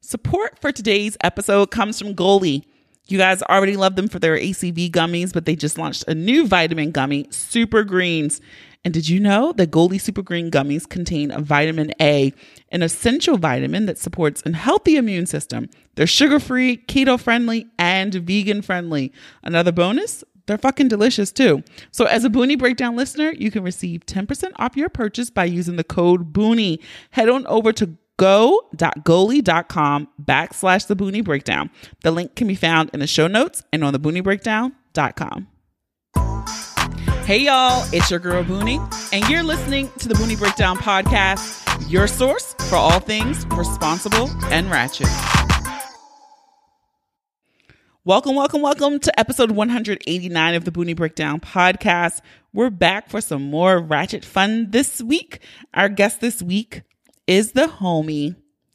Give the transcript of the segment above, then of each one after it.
Support for today's episode comes from Goli. You guys already love them for their ACV gummies, but they just launched a new vitamin gummy, Super Greens. And did you know that Goli Super Green gummies contain a vitamin A, an essential vitamin that supports a healthy immune system? They're sugar free, keto friendly, and vegan friendly. Another bonus they're fucking delicious too. So, as a Boonie Breakdown listener, you can receive 10% off your purchase by using the code Boonie. Head on over to go.goli.com backslash the Boonie Breakdown. The link can be found in the show notes and on the BoonieBreakdown.com. Hey y'all, it's your girl Boonie, and you're listening to the Boonie Breakdown podcast, your source for all things responsible and ratchet. Welcome, welcome, welcome to episode 189 of the Boonie Breakdown podcast. We're back for some more ratchet fun this week. Our guest this week is the homie.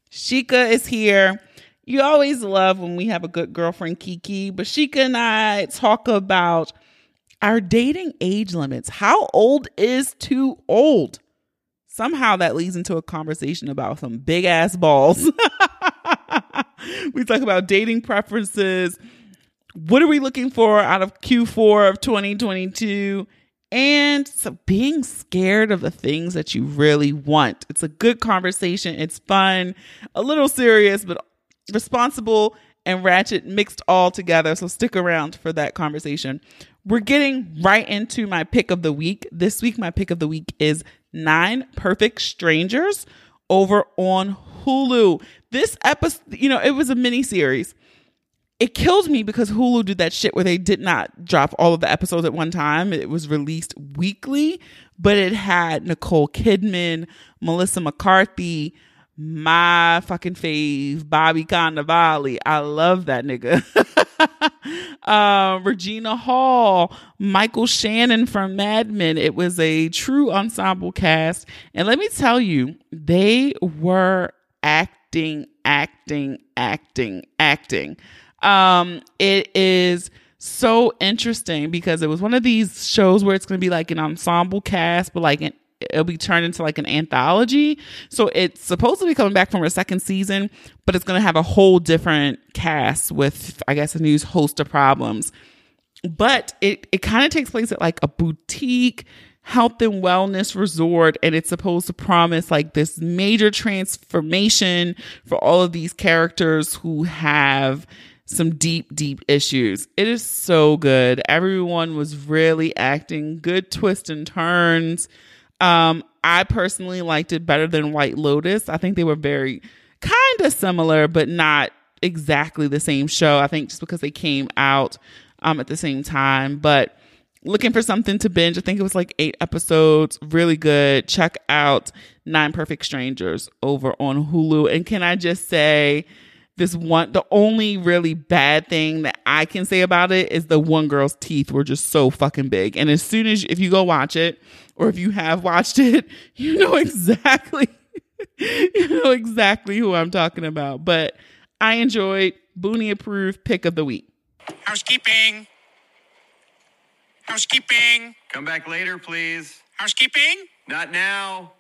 Shika is here. You always love when we have a good girlfriend, Kiki, but Shika and I talk about our dating age limits. How old is too old? Somehow that leads into a conversation about some big ass balls. we talk about dating preferences. What are we looking for out of Q4 of 2022? And so being scared of the things that you really want. It's a good conversation. It's fun, a little serious, but responsible and ratchet mixed all together. So stick around for that conversation. We're getting right into my pick of the week. This week, my pick of the week is Nine Perfect Strangers over on Hulu. This episode, you know, it was a mini series. It kills me because Hulu did that shit where they did not drop all of the episodes at one time. It was released weekly, but it had Nicole Kidman, Melissa McCarthy, my fucking fave, Bobby Cannavale. I love that nigga. uh, Regina Hall, Michael Shannon from Mad Men. It was a true ensemble cast. And let me tell you, they were acting, acting, acting, acting. Um, it is so interesting because it was one of these shows where it's going to be like an ensemble cast, but like an it'll be turned into like an anthology. So it's supposed to be coming back from a second season, but it's going to have a whole different cast with, I guess, a new host of problems. But it, it kind of takes place at like a boutique health and wellness resort and it's supposed to promise like this major transformation for all of these characters who have some deep, deep issues. It is so good. Everyone was really acting good twists and turns. Um, I personally liked it better than White Lotus. I think they were very kind of similar, but not exactly the same show. I think just because they came out um, at the same time. But looking for something to binge, I think it was like eight episodes, really good. Check out Nine Perfect Strangers over on Hulu. And can I just say, this one the only really bad thing that I can say about it is the one girl's teeth were just so fucking big. And as soon as if you go watch it or if you have watched it, you know exactly you know exactly who I'm talking about. But I enjoyed Boonie approved pick of the week. Housekeeping. Housekeeping. Come back later, please. Housekeeping. Not now.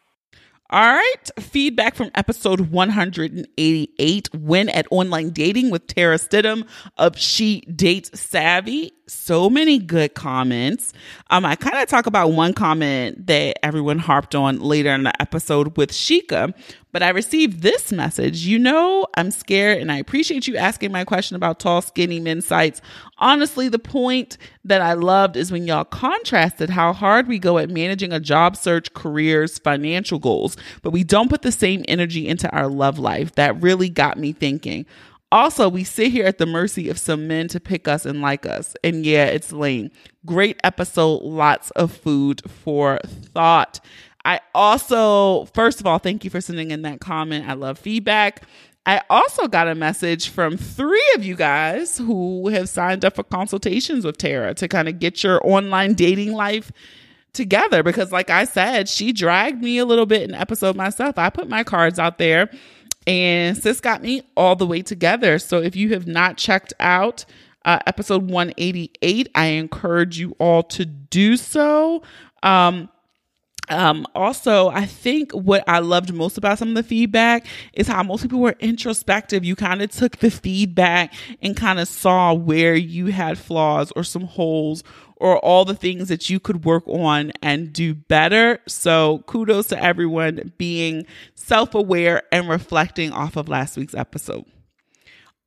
All right. Feedback from episode 188 Win at Online Dating with Tara Stidham of She Dates Savvy. So many good comments. Um, I kind of talk about one comment that everyone harped on later in the episode with Shika, but I received this message. You know, I'm scared and I appreciate you asking my question about tall, skinny men sites. Honestly, the point that I loved is when y'all contrasted how hard we go at managing a job search, careers, financial goals, but we don't put the same energy into our love life. That really got me thinking. Also, we sit here at the mercy of some men to pick us and like us. And yeah, it's lame. Great episode, lots of food for thought. I also, first of all, thank you for sending in that comment. I love feedback. I also got a message from three of you guys who have signed up for consultations with Tara to kind of get your online dating life together. Because, like I said, she dragged me a little bit in episode myself. I put my cards out there and sis got me all the way together. So, if you have not checked out uh, episode 188, I encourage you all to do so. Um, Um, also, I think what I loved most about some of the feedback is how most people were introspective. You kind of took the feedback and kind of saw where you had flaws or some holes or all the things that you could work on and do better. So kudos to everyone being self aware and reflecting off of last week's episode.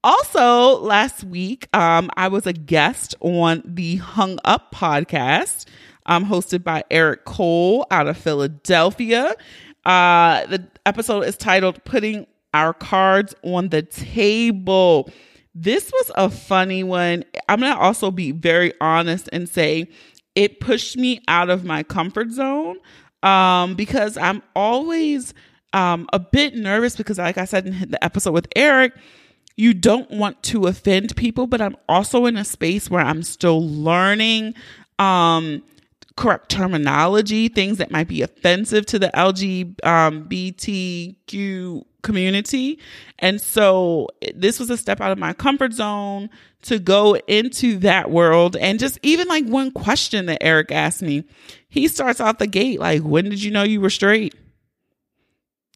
Also, last week, um, I was a guest on the Hung Up podcast um, hosted by Eric Cole out of Philadelphia. Uh, the episode is titled Putting Our Cards on the Table. This was a funny one. I'm going to also be very honest and say it pushed me out of my comfort zone um, because I'm always um, a bit nervous because, like I said in the episode with Eric, you don't want to offend people, but I'm also in a space where I'm still learning. Um, correct terminology, things that might be offensive to the LGBTQ community. And so this was a step out of my comfort zone to go into that world. And just even like one question that Eric asked me, he starts out the gate like, When did you know you were straight?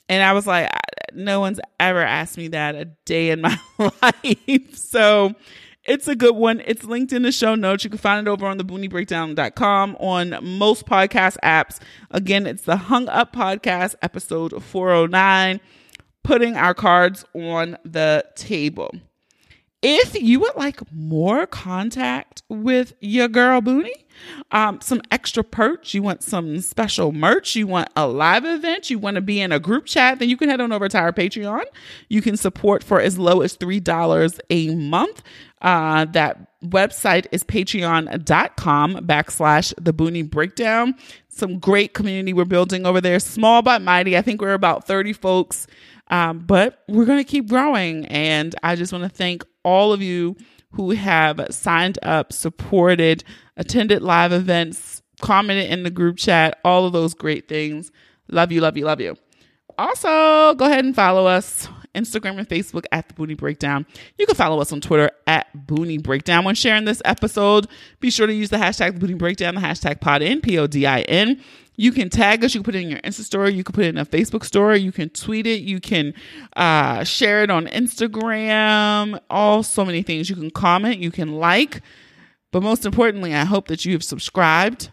And I was like, No one's ever asked me that a day in my life. So it's a good one. It's linked in the show notes. You can find it over on the booniebreakdown.com on most podcast apps. Again, it's the Hung Up Podcast, episode 409, putting our cards on the table. If you would like more contact with your girl Boonie, um, some extra perks, you want some special merch, you want a live event, you want to be in a group chat, then you can head on over to our Patreon. You can support for as low as $3 a month. Uh, that website is patreon.com backslash the Boonie Breakdown. Some great community we're building over there, small but mighty. I think we're about 30 folks, um, but we're going to keep growing. And I just want to thank all of you who have signed up, supported, attended live events, commented in the group chat, all of those great things. Love you, love you, love you. Also, go ahead and follow us Instagram and Facebook at the Boonie Breakdown. You can follow us on Twitter at Boonie Breakdown. When sharing this episode, be sure to use the hashtag Boonie Breakdown, the hashtag PodIn, P O D I N. You can tag us. You can put it in your Insta story. You can put it in a Facebook story. You can tweet it. You can uh, share it on Instagram. All so many things. You can comment. You can like. But most importantly, I hope that you have subscribed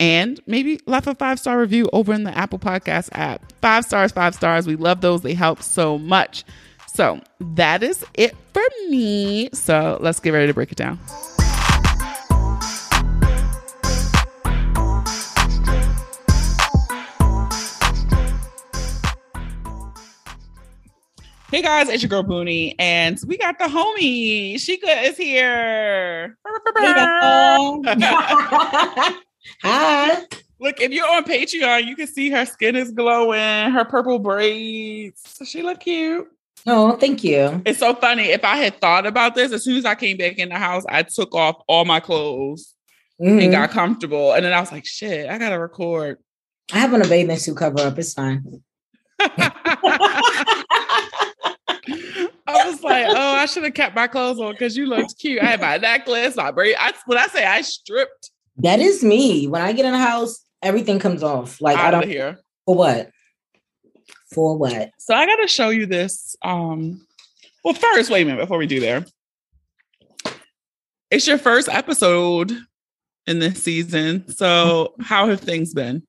and maybe left a five star review over in the Apple Podcast app. Five stars, five stars. We love those. They help so much. So that is it for me. So let's get ready to break it down. Hey guys, it's your girl Boonie, and we got the homie. Shika is here. Hi. Look, if you're on Patreon, you can see her skin is glowing, her purple braids. Does she look cute. Oh, thank you. It's so funny. If I had thought about this, as soon as I came back in the house, I took off all my clothes Mhm. and got comfortable. And then I was like, shit, I gotta record. I have on a bathing suit cover up. It's fine. I was like, oh, I should have kept my clothes on because you looked cute. I had my necklace, my braid. I, when I say I stripped That is me. When I get in the house, everything comes off. Like I out of don't here. for what? For what? So I gotta show you this. Um, well, first, wait a minute before we do there. It's your first episode in this season. So how have things been?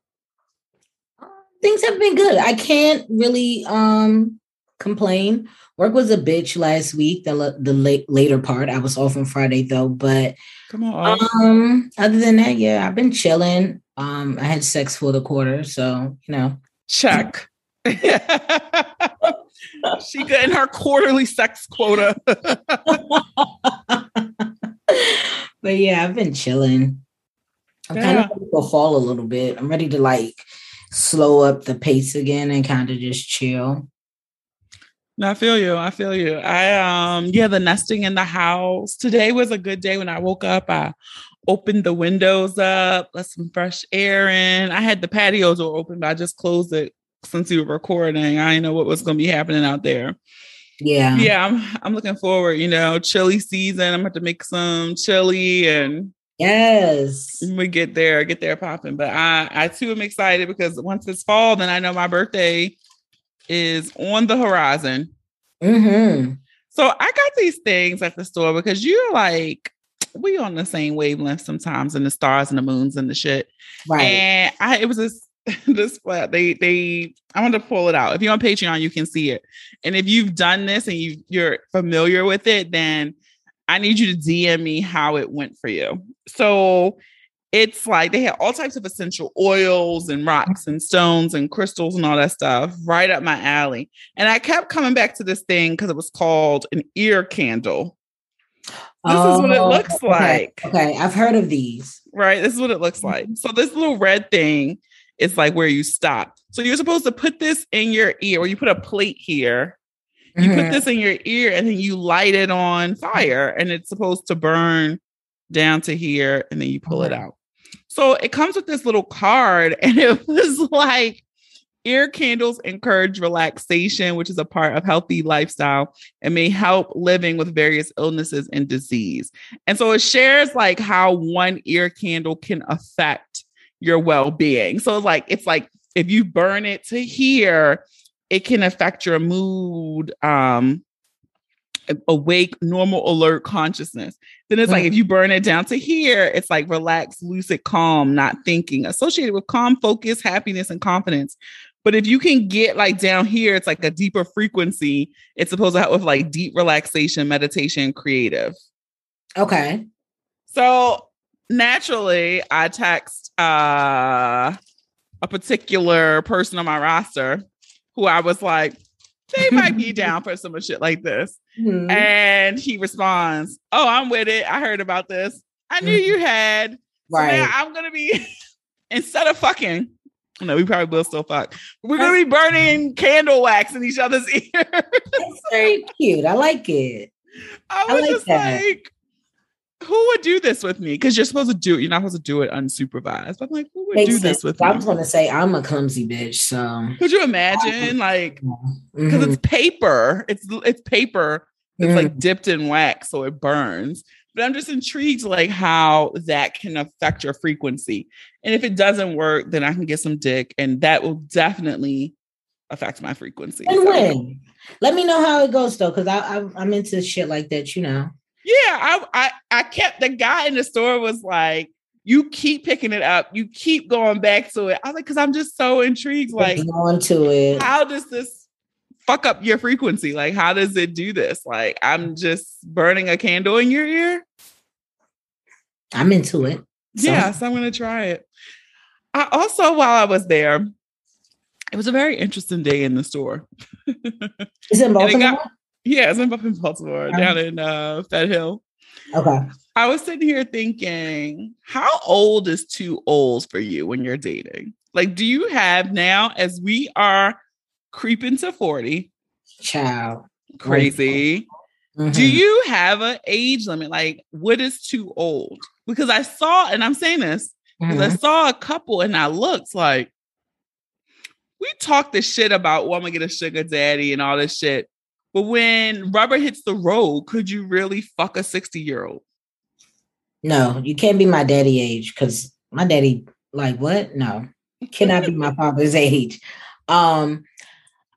Things have been good. I can't really um complain. Work was a bitch last week. The the late later part. I was off on Friday though, but Come on. um other than that, yeah, I've been chilling. Um, I had sex for the quarter, so you know. Check. she getting her quarterly sex quota. but yeah, I've been chilling. I'm kind of ready to fall a little bit. I'm ready to like slow up the pace again and kind of just chill. I feel you. I feel you. I um yeah, the nesting in the house. Today was a good day when I woke up. I opened the windows up, let some fresh air in. I had the patio door open, but I just closed it since you were recording. I didn't know what was gonna be happening out there. Yeah. Yeah, I'm I'm looking forward, you know, chili season. I'm have to make some chili and Yes. we get there, get there popping. But I, I too am excited because once it's fall, then I know my birthday is on the horizon. Mm-hmm. So I got these things at the store because you're like, we on the same wavelength sometimes in the stars and the moons and the shit. Right. And I it was this this flat. They they I want to pull it out. If you're on Patreon, you can see it. And if you've done this and you you're familiar with it, then I need you to DM me how it went for you. So it's like they had all types of essential oils and rocks and stones and crystals and all that stuff right up my alley. And I kept coming back to this thing because it was called an ear candle. This is what it Oh, looks okay. like. Okay, I've heard of these. Right. This is what it looks like. So this little red thing is like where you stop. So you're supposed to put this in your ear, or you put a plate here. You put Mhm. this in your ear and then you light it on fire, and it's supposed to burn down to here, and then you pull it out. So it comes with this little card, and it was like ear candles encourage relaxation, which is a part of healthy lifestyle and may help living with various illnesses and disease. And so it shares like how one ear candle can affect your well-being. So it's like it's like if you burn it to here, it can affect your mood, um awake, normal, alert consciousness. Then it's like if you burn it down to here, it's like relaxed, lucid, calm, not thinking, associated with calm, focus, happiness, and confidence. But if you can get like down here, it's like a deeper frequency. It's supposed to help with like deep relaxation, meditation, creative. Okay. So naturally, I text uh, a particular person on my roster who I was like, they might be down for some shit like this. Mhm. And he responds, Oh, I'm with it. I heard about this. I knew you had. So Right. now I'm gonna be instead of fucking. No, we probably will still fuck. We're gonna be burning candle wax in each other's ear. It's very cute. I like it. I I like just that. like, who would do this with me? Because you're supposed to do it. You're not supposed to do it unsupervised. But I'm like, who would Makes do sense. this with I me? was gonna say I'm a clumsy bitch, so Could you imagine? Like, because Mhm. it's paper. It's it's paper. It's Mhm. like dipped in wax, so it burns. But I'm just intrigued, like how that can affect your frequency. And if it doesn't work, then I can get some dick, and that will definitely affect my frequency. and So- when. Let me know how it goes though, because I, I I'm into shit like that, you know. Yeah, I, I I kept the guy in the store was like, you keep picking it up, you keep going back to it. I was like, because I'm just so intrigued. Like, on to it. how does this fuck up your frequency? Like, how does it do this? Like, I'm just burning a candle in your ear. I'm into it. So- Yes, I'm gonna try it. I also, while I was there, it was a very interesting day in the store. Is it in And it got- yeah, it's in up in Baltimore, down in uh, Fed Hill. okay. I was sitting here thinking, how old is too old for you when you're dating? Like, do you have now, as we are creeping to 40, Child. crazy, Mhm. do you have an age limit? Like, what is too old? Because I saw, and I'm saying this, because I Mhm. saw a couple and I looked like, we talk this shit about, well, I'm gonna get a sugar daddy and all this shit. But when rubber hits the road, could you really fuck a 60 year old? No, you can't be my daddy age because my daddy, like, what? No, cannot be my father's age. Um,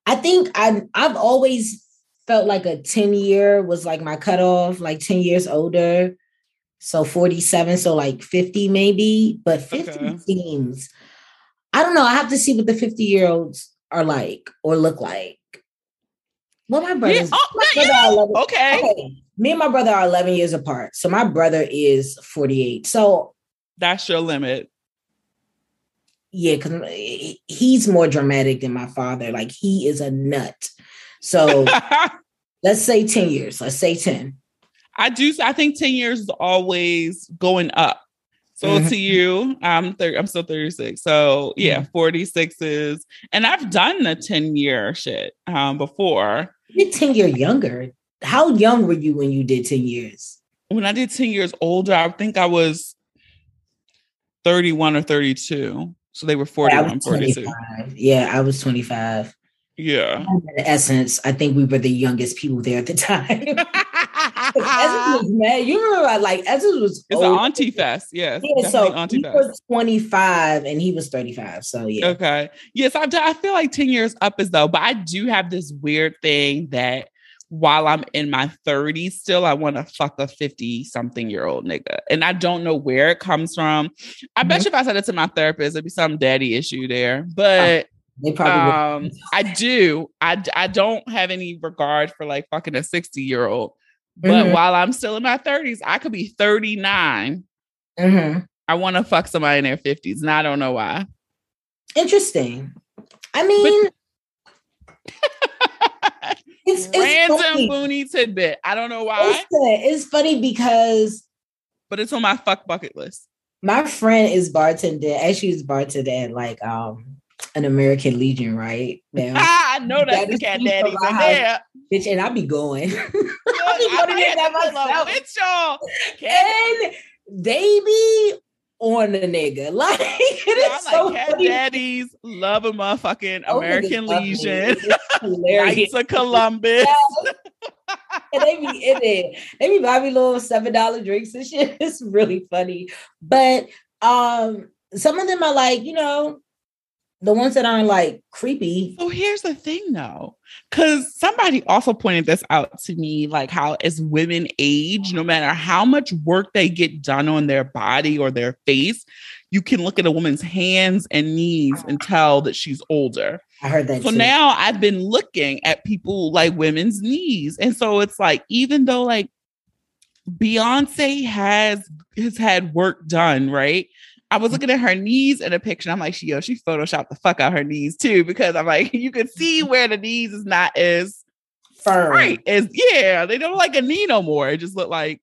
I think I I've always felt like a 10 year was like my cutoff, like 10 years older. So 47, so like 50 maybe, but 50 Okay. seems I don't know. I have to see what the 50 year olds are like or look like. Well, my brothers, Yeah. Oh, my brother are 11 Okay. okay. Me and my brother are 11 years apart. So my brother is 48. So That's your limit. yeah, because he's more dramatic than my father. Like he is a nut. So let's say 10 years. Let's say 10. I do. I think ten years is always going up. So Mhm. to you, I'm thir- I'm still 36. So yeah, 46 is, and I've done the 10 year shit um, before. You're 10 year younger. How young were you when you did 10 years? When I did 10 years older, I think I was 31 or 32. So they were 41, was 42. Yeah, I was 25. Yeah. In essence, I think we were the youngest people there at the time. Essence was mad. You remember, like Essence was It's an auntie fest. Yes. Yeah, so auntie he fest. was 25 and he was 35. So yeah. Okay. Yes, I, I feel like 10 years up is though, but I do have this weird thing that while I'm in my 30s still, I want to fuck a 50 something year old nigga. And I don't know where it comes from. I bet Mhm. you if I said it to my therapist, it'd be some daddy issue there. But They probably um, I do. I, I don't have any regard for like fucking a 60 year old. But Mhm. while I'm still in my 30s, I could be 39. would. Mhm. I want to fuck somebody in their 50s. And I don't know why. Interesting. I mean, it's, it's Random funny. boony tidbit. I don't know why, It's, it's funny because but it's on my fuck bucket list. my friend is bartender. Actually, is bartender at like um an American Legion right now. Ah, I know that's That the cat daddy right there. Bitch, and I be going. I be going to had get that to pull up myself. with y'all. Cat, And they be on the nigga. Like it I'm so like cat funny. daddies love a motherfucking Those American niggas love me. Legion. Knights of Columbus. and they be in it. They be buying me little seven dollar drinks and shit. It's really funny. But um, some of them are like, you know, the ones that aren't like creepy. So here's the thing though, because somebody also pointed this out to me, like how as women age, no matter how much work they get done on their body or their face, you can look at a woman's hands and knees and tell that she's older. I heard that. So too. now I've been looking at people like women's knees. And so it's like, even though like Beyonce has has had work done, right? I was looking at her knees in a picture. I'm like, she yo, she photoshopped the fuck out her knees too, because I'm like, you can see where the knees is not as firm. right as yeah, they don't like a knee no more. It just look like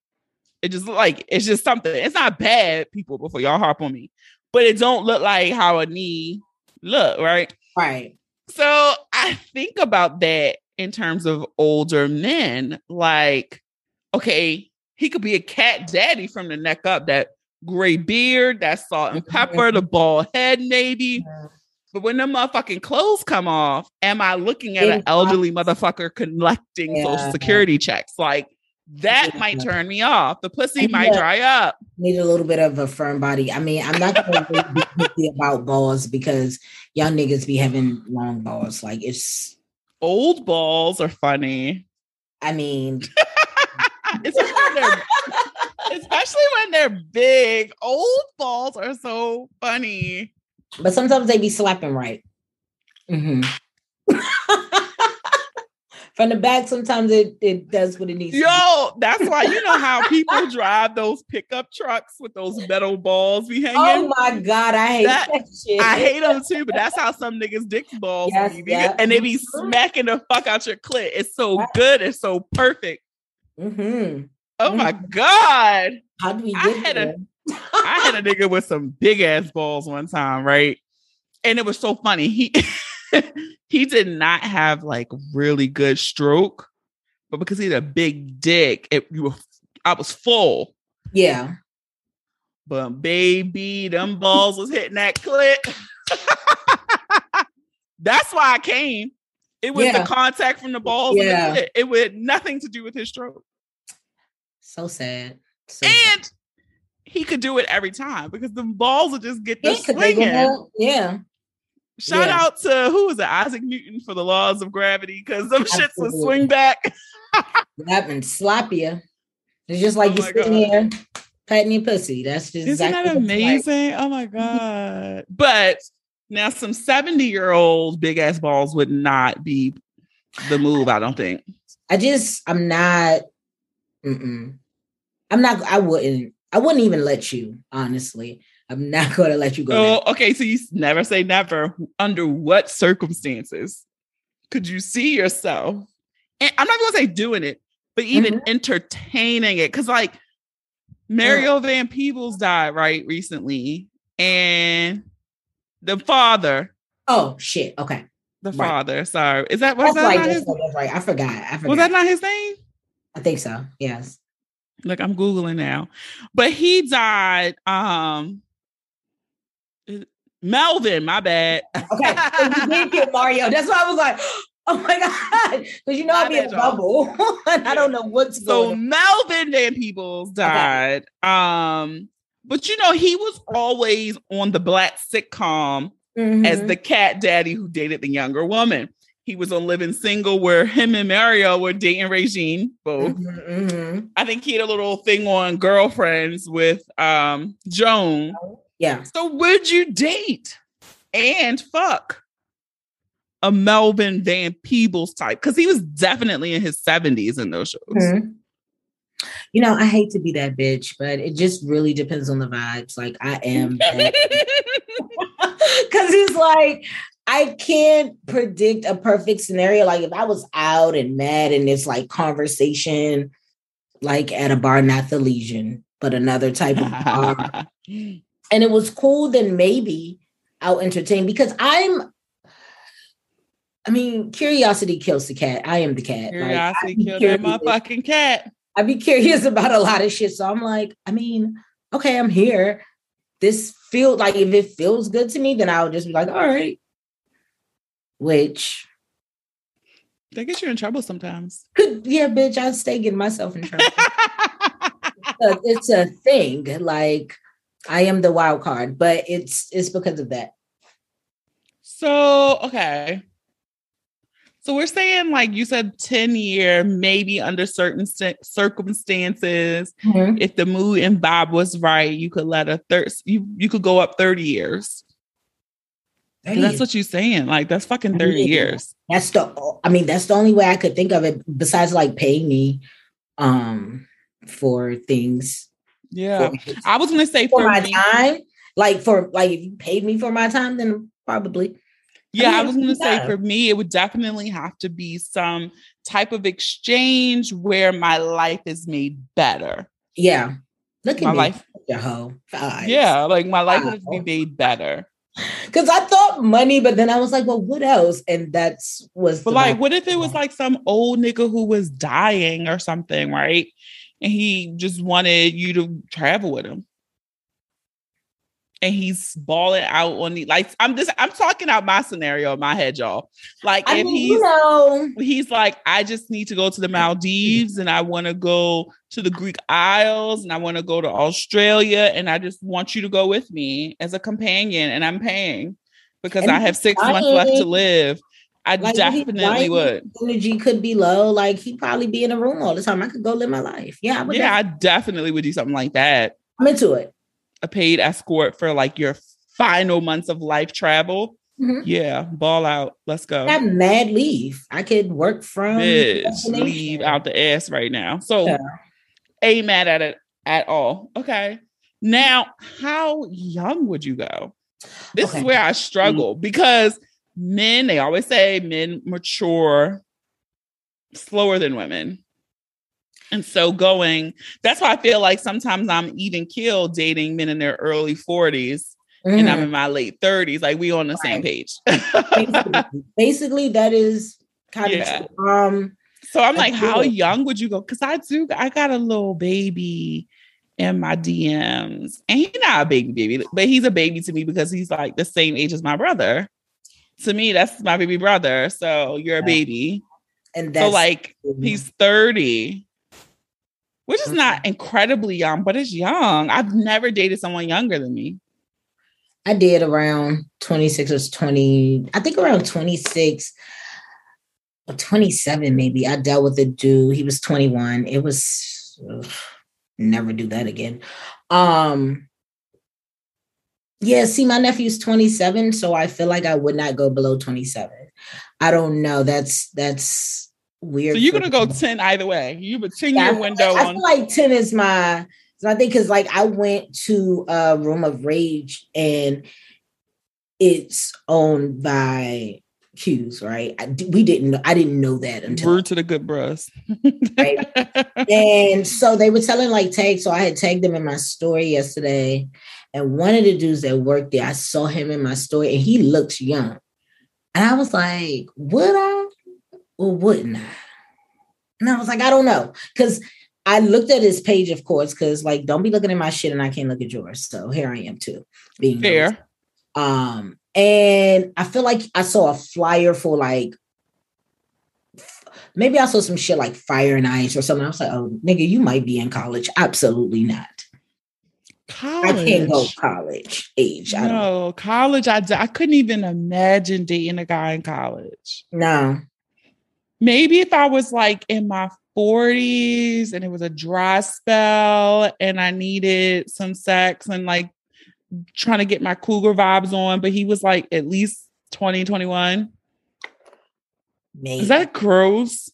it just look like it's just something. It's not bad, people, before y'all harp on me, but it don't look like how a knee look, right? Right. So I think about that in terms of older men. Like, okay, he could be a cat daddy from the neck up, that gray beard, that salt and pepper, the bald head, maybe. But when the motherfucking clothes come off, am I looking at an elderly motherfucker collecting Yeah. social security checks? Like, that Yeah. might turn me off. The pussy And might dry up. Need a little bit of a firm body. I mean, I'm not gonna be picky about balls because y'all niggas be having long balls. Like it's Old balls are funny. I mean, it's they're, especially when they're big. Old balls are so funny. but sometimes they be slapping right. Mhm. From the back, sometimes it, it does what it needs to do. Yo, that's why you know how people drive those pickup trucks with those metal balls be hanging. Oh my god, I hate That- that, shit. I hate them too, but that's how some niggas dick balls Yes, be. yeah. and they be smacking the fuck out your clit. It's so good. It's so perfect. Mhm. Oh my god. How do we I had a- there? I had a nigga with some big ass balls one time, right? And it was so funny. He he did not have like really good stroke, but because he had a big dick, it you were I was full. yeah. But baby, them balls was hitting that clit. That's why I came. It was Yeah. the contact from the balls. the Yeah. clit. It had nothing to do with his stroke. So sad. So sad. And he could do it every time because the balls would just get the Yeah, 'cause they swinging. yeah. Shout Yeah. out to who was it? Isaac Newton for the laws of gravity because them shits would swing back. That and slap you. It's just like Oh you're sitting here patting your pussy. That's just Isn't exactly that it's like. amazing? Oh my mm-hmm. God. But now some 70 year old big ass balls would not be the move, I don't think. I just I'm not. Mm-mm. I'm not. I wouldn't. I wouldn't even let you. Honestly, I'm not going to let you go. Oh, there. okay. So you never say never. Under what circumstances could you see yourself? And I'm not going to say doing it, but even Mm-hmm. entertaining it. Cause like Mario Van Peebles died right recently, and the father, Oh shit. Okay. the Right. father, sorry, is that was That's that right. not That's his. That's right. I forgot. I forgot. was that not his name? I think so. Yes. Look, I'm googling now, but he died. Um, Melvin, my bad. Okay, so we did get Mario. That's why I was like, oh my god, because you know I'll be in a bubble, and I don't know what's So going. on. So Melvin Van Peebles died. Um, but you know, he was always on the black sitcom as Mhm. the cat daddy who dated the younger woman. He was on Living Single, where him and Mario were dating Regine. Both. Mhm, mhm. I think he had a little thing on Girlfriends with um Joan. Yeah, So would you date and fuck a Melvin Van Peebles type? Because he was definitely in his 70s in those shows. Mhm. You know, I hate to be that bitch, but it just really depends on the vibes. Like I am because it's like I can't predict a perfect scenario. Like if I was out and mad and it's like conversation, like at a bar, not the Legion, but another type of bar, and it was cool, then maybe I'll entertain because I'm. I mean, curiosity kills the cat. I am the cat. I Curiosity be killed that curious. motherfucking cat. I'd be curious about a lot of shit. So I'm like, I mean, okay, I'm here. This feels like if it feels good to me, then I'll just be like, all right. Which They get you in trouble sometimes. could, yeah, bitch, I stay getting myself in trouble. It's a thing. Like I am the wild card, but it's it's because of that. so, okay. So we're saying, like you said, 10 year, maybe under certain st- circumstances, mm-hmm. if the mood and Bob was right, you could let a third, you, you could go up 30 years. 30 That's what you're saying. Like, that's fucking 30 Yeah. years. That's the I mean, that's the only way I could think of it besides like paying me um for things. Yeah. For, I was going to say for for my me, time. Like for like if you paid me for my time, then probably. Yeah, I mean, was going to say yeah. for me, it would definitely have to be some type of exchange where my life is made better. Yeah. Look at My me, life, your hoe. yeah, like my life would be made better. Because I thought money, but then I was like, well, what else? And that's was But like, what if it was like some old nigga who was dying or something, right? And he just wanted you to travel with him. And he's balling out on the like I'm just I'm talking out my scenario in my head, y'all. Like I if mean, he's you know, he's like, I just need to go to the Maldives and I want to go to the Greek Isles and I want to go to Australia and I just want you to go with me as a companion and I'm paying because And I have six months left to live. I like, definitely would. energy could be low. Like he'd probably be in a room all the time. I could go live my life. Yeah, I would Yeah, I definitely would do something like that. I'm into it. A paid escort for like your final months of life travel. Mhm. Yeah, ball out. Let's go. I have mad leave. I could work from Bitch, leave out the ass right now. So Yeah. ain't mad at it at all. Okay. Now, how young would you go? This Okay. is where I struggle because men, they always say men mature slower than women. And so going, that's why I feel like sometimes I'm even killed dating men in their early 40s and I'm Mhm. in my late 30s. Like we on the same page. basically, basically, that is kind Yeah. of true. um So I'm I like, how it. young would you go? Because I do, I got a little baby in my DMs, and he's not a baby baby, but he's a baby to me because he's like the same age as my brother. To me, that's my baby brother. So you're a baby. and that's so like he's 30, which is not incredibly young, but it's young. I've never dated someone younger than me. I did around 26 or 20, I think around 26 or 27, maybe. I dealt with a dude. He was 21. It was ugh, never do that again. Um yeah, see, my nephew's 27, so I feel like I would not go below 27. I don't know. That's that's weird. So you're gonna go 10 either way. You have a 10 Yeah, I year feel window like- I feel like 10 is my so I think because like I went to a room of rage and it's owned by Q's, right? I, we didn't know I didn't know that until Word to the good bros. Right. and so they were telling like tag. So I had tagged them in my story yesterday. And one of the dudes that worked there, I saw him in my story and he looks young. And I was like, would I or wouldn't I? And I was like, I don't know. Because I looked at his page, of course, because like don't be looking at my shit and I can't look at yours. So here I am too. Being. Fair. Um, and I feel like I saw a flyer for like maybe I saw some shit like fire and ice or something. I was like, oh nigga, you might be in college. Absolutely not. College. I can't go college age. I don't No, college. I couldn't even imagine dating a guy in college. no. Maybe if I was like in my 40s and it was a dry spell and I needed some sex and like trying to get my cougar vibes on, but he was like at least 20, 21. Maybe Is that gross?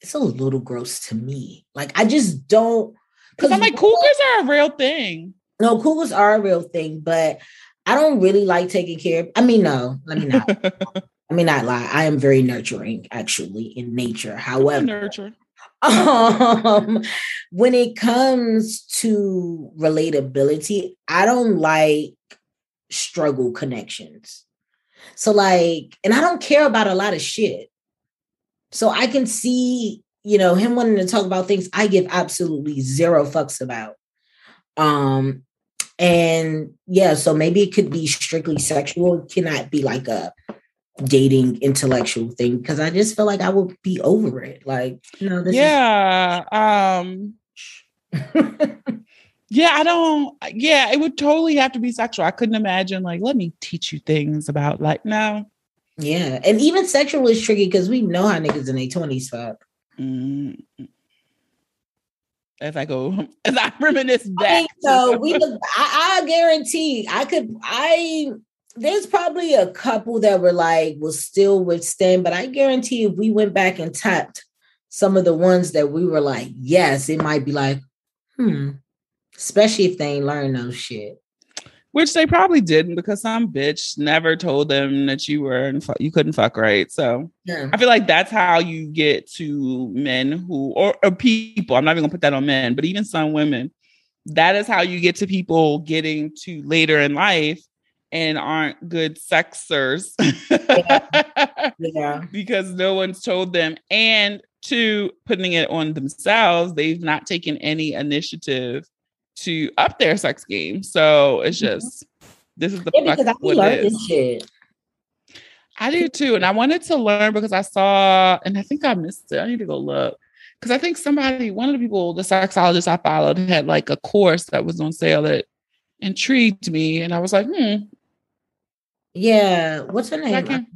it's a little gross to me. Like I just don't Because I'm like, cougars are a real thing. no, cougars are a real thing, but I don't really like taking care of I mean, no, let me not. I mean not lie. I am very nurturing actually in nature. However, Nurture. um, when it comes to relatability, I don't like struggle connections. So, like, and I don't care about a lot of shit. So I can see, you know, him wanting to talk about things I give absolutely zero fucks about. Um, and yeah, so maybe it could be strictly sexual, it cannot be like a dating intellectual thing because I just feel like I would be over it. Like, you know, this is yeah. Um, yeah, I don't. Yeah, it would totally have to be sexual. I couldn't imagine like, let me teach you things about like no. Yeah, and even sexual is tricky because we know how niggas in their twenties fuck. Mm. As I go, as I reminisce I back. think so. We, look, I, I guarantee, I could. I there's probably a couple that were like will still withstand, but I guarantee if we went back and tapped some of the ones that we were like, yes, it might be like, hmm. Especially if they ain't learned no shit. Which they probably didn't because some bitch never told them that you were and you couldn't fuck right. So Yeah. I feel like that's how you get to men who or, or people. I'm not even gonna put that on men, but even some women. That is how you get to people getting to later in life and aren't good sexers Yeah. because no one's told them. And to putting it on themselves, they've not taken any initiative to up their sex game. So it's Mhm. just this is the Yeah, because I be what it learning is. shit. I do too. And I wanted to learn because I saw, and I think I missed it. I need to go look. Because I think somebody, one of the people, the sexologist I followed, had like a course that was on sale that intrigued me. And I was like, hmm. Yeah. What's her name? can-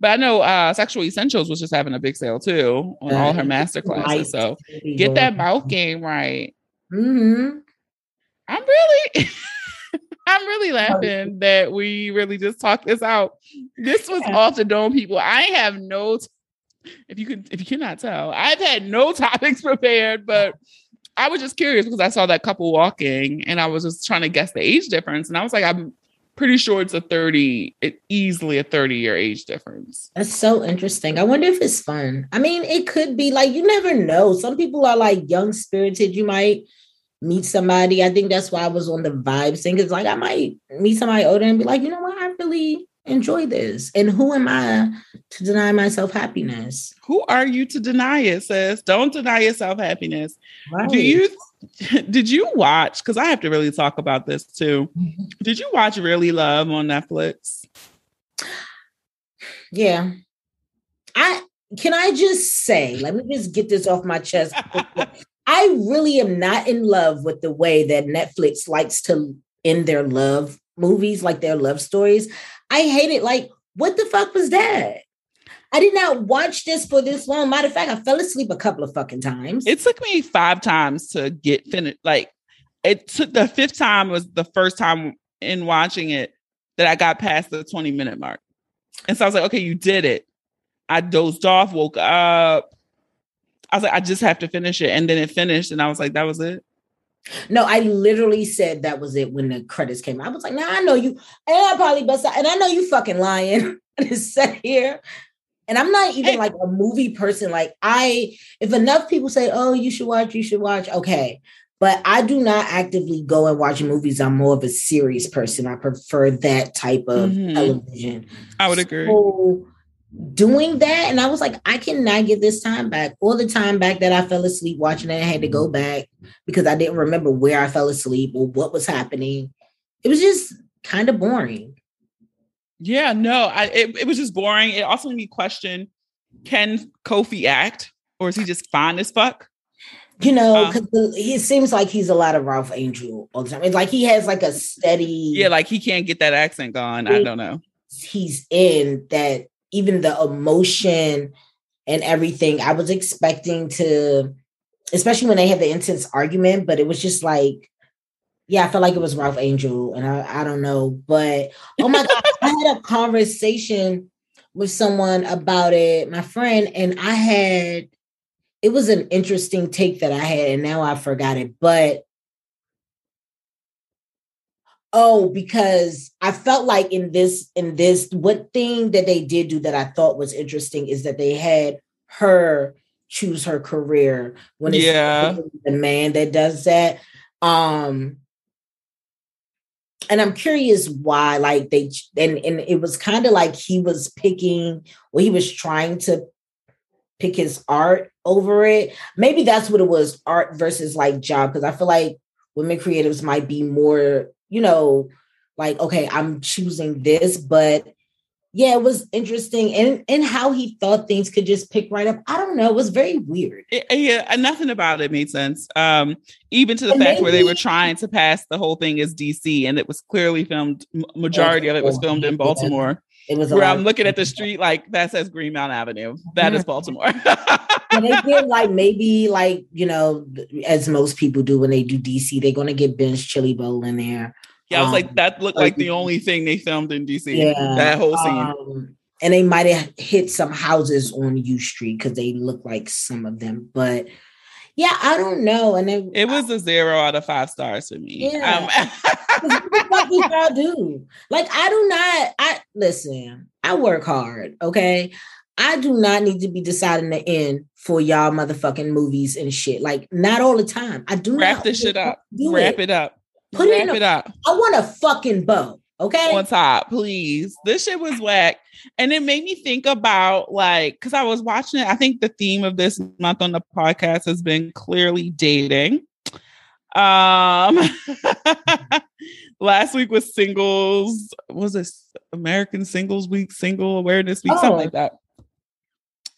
But I know uh Sexual Essentials was just having a big sale too on all her master classes. So get that mouth game right. Mm-hmm. I'm really I'm really laughing that we really just talked this out. This was off the dome, people. I have no t- if you could if you cannot tell, I've had no topics prepared, but I was just curious because I saw that couple walking and I was just trying to guess the age difference. And I was like, I'm pretty sure it's a 30, it easily a 30 year age difference. That's so interesting. I wonder if it's fun. I mean, it could be like you never know. Some people are like young spirited. You might meet somebody. I think that's why I was on the vibes thing. It's like I might meet somebody older and be like, you know what, I really enjoy this. And who am I to deny myself happiness? Who are you to deny it, sis? Don't deny yourself happiness. Right. Do you did you watch? Because I have to really talk about this too. Mm-hmm. Did you watch Really Love on Netflix? Yeah. I can I just say, let me just get this off my chest. I really am not in love with the way that Netflix likes to end their love movies, like their love stories. I hate it. Like, what the fuck was that? I did not watch this for this long. Matter of fact, I fell asleep a couple of fucking times. It took me five times to get finished. Like it took the fifth time was the first time in watching it that I got past the 20 minute mark. And so I was like, okay, you did it. I dozed off, woke up. I was like, I just have to finish it. And then it finished. And I was like, that was it. No, I literally said that was it when the credits came. I was like, nah, I know you. And I probably bust out, and I know you fucking lying. and it's set here. And I'm not even like a movie person. Like, I, if enough people say, oh, you should watch, you should watch, okay. But I do not actively go and watch movies. I'm more of a serious person. I prefer that type of Mhm. television. I would agree. So doing that, and I was like, I cannot get this time back. All the time back that I fell asleep watching it, I had to go back because I didn't remember where I fell asleep or what was happening. It was just kind of boring. Yeah, no, I it, it was just boring. It also made me question: Can Kofi act, or is he just fine as fuck? You know, Uh. because he seems like he's a lot of Ralph Angel all the time. It's like he has like a steady. Yeah, like he can't get that accent gone. I don't know. he's in that even the emotion and everything i was expecting to especially when they had the intense argument but it was just like yeah i felt like it was ralph angel and i, I don't know but oh my god i had a conversation with someone about it my friend and i had it was an interesting take that i had and now i forgot it but Oh, because I felt like in this, in this, what thing that they did do that I thought was interesting is that they had her choose her career when it's Yeah. the man that does that. Um, and I'm curious why, like they and and it was kind of like he was picking, or he was trying to pick his art over it. Maybe that's what it was, art versus like job, because I feel like women creatives might be more, you know, like okay, I'm choosing this, but yeah, it was interesting, and and how he thought things could just pick right up. I don't know, it was very weird. It- yeah, nothing about it made sense. Um, even to the And fact where they were trying to pass the whole thing as DC, and it was clearly filmed. Majority of it was filmed in Baltimore. It was Where I'm looking at the street, like that says Greenmount Avenue. That is. Baltimore. and they did like maybe like you know as most people do when they do DC, they're gonna get Ben's Chili Bowl in there. Yeah, I was Um, like, that looked like the only thing they filmed in DC. Yeah, that whole scene. Um, and they might have hit some houses on U Street because they look like some of them, but yeah, I don't know. And then it was a zero out of five stars for me. Yeah. Um, what the fuck did y'all do? Like, I do not. I listen. I work hard. Okay, I do not need to be deciding the end for y'all motherfucking movies and shit. Like, not all the time. I do wrap this shit up. do Wrap it up. Put it Wrap in a- it up. I want a fucking bow. Okay. on top, please. This shit was whack. And it made me think about like, because I was watching it. I think the theme of this month on the podcast has been clearly dating. Um last week was singles, was this American Singles Week, Single Awareness Week, Oh. something like that.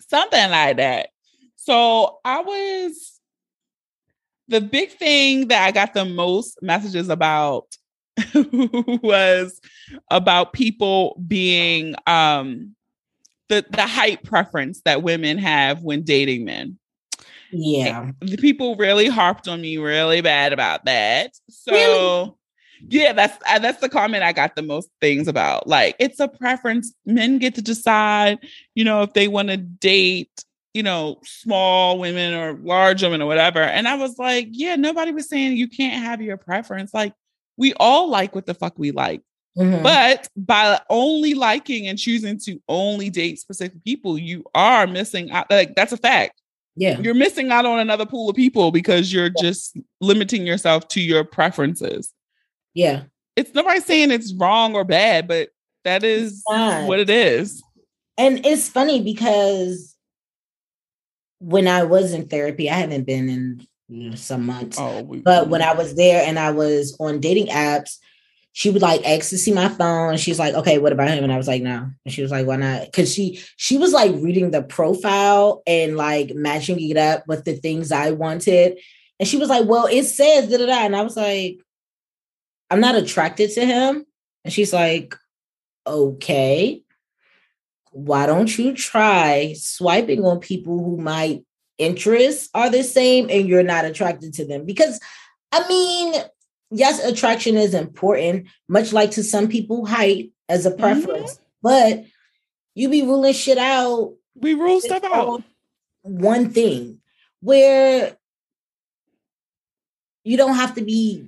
Something like that. So I was the big thing that I got the most messages about was about people being um the the height preference that women have when dating men. Yeah. The people really harped on me really bad about that. So Really? yeah, that's uh, that's the comment I got the most things about. Like it's a preference. Men get to decide, you know, if they want to date, you know, small women or large women or whatever. And I was like, yeah, nobody was saying you can't have your preference. Like we all like what the fuck we like. Mhm. But by only liking and choosing to only date specific people, you are missing out. Like that's a fact. yeah. You're missing out on another pool of people because you're just limiting yourself to your preferences. Yeah. It's nobody saying it's wrong or bad, but that is what it is. And it's funny because when I was in therapy, I haven't been in you know, some months. Oh, we, But when I was there and I was on dating apps, she would like ask to see my phone. She's like, "Okay, what about him?" And I was like, "No." And she was like, "Why not?" Because she she was like reading the profile and like matching it up with the things I wanted. And she was like, "Well, it says da da da," and I was like, "I'm not attracted to him." And she's like, "Okay, why don't you try swiping on people who might interests are the same and you're not attracted to them? Because I mean, yes, attraction is important, much like to some people, height as a mm-hmm. preference, but you be ruling shit out we rule stuff out. one thing where you don't have to be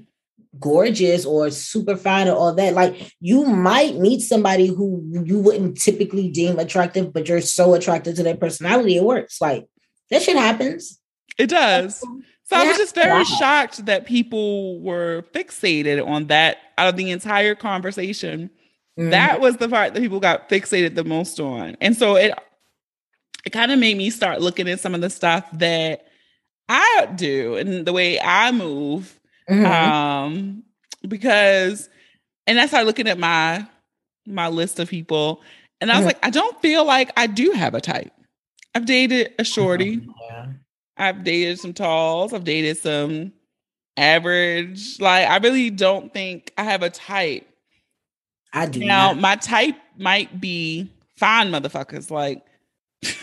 gorgeous or super fine or all that. Like you might meet somebody who you wouldn't typically deem attractive, but you're so attracted to their personality, it works. Like that shit happens. It does. So I was just very Wow. shocked that people were fixated on that out of the entire conversation. Mhm. That was the part that people got fixated the most on. And so it it kind of made me start looking at some of the stuff that I do and the way I move. Mhm. Um because and I started looking at my my list of people, and I was Mhm. like, I don't feel like I do have a type. I've dated a shorty. Yeah. I've dated some talls. I've dated some average. Like I really don't think I have a type. I do Now not. my type might be fine motherfuckers. Like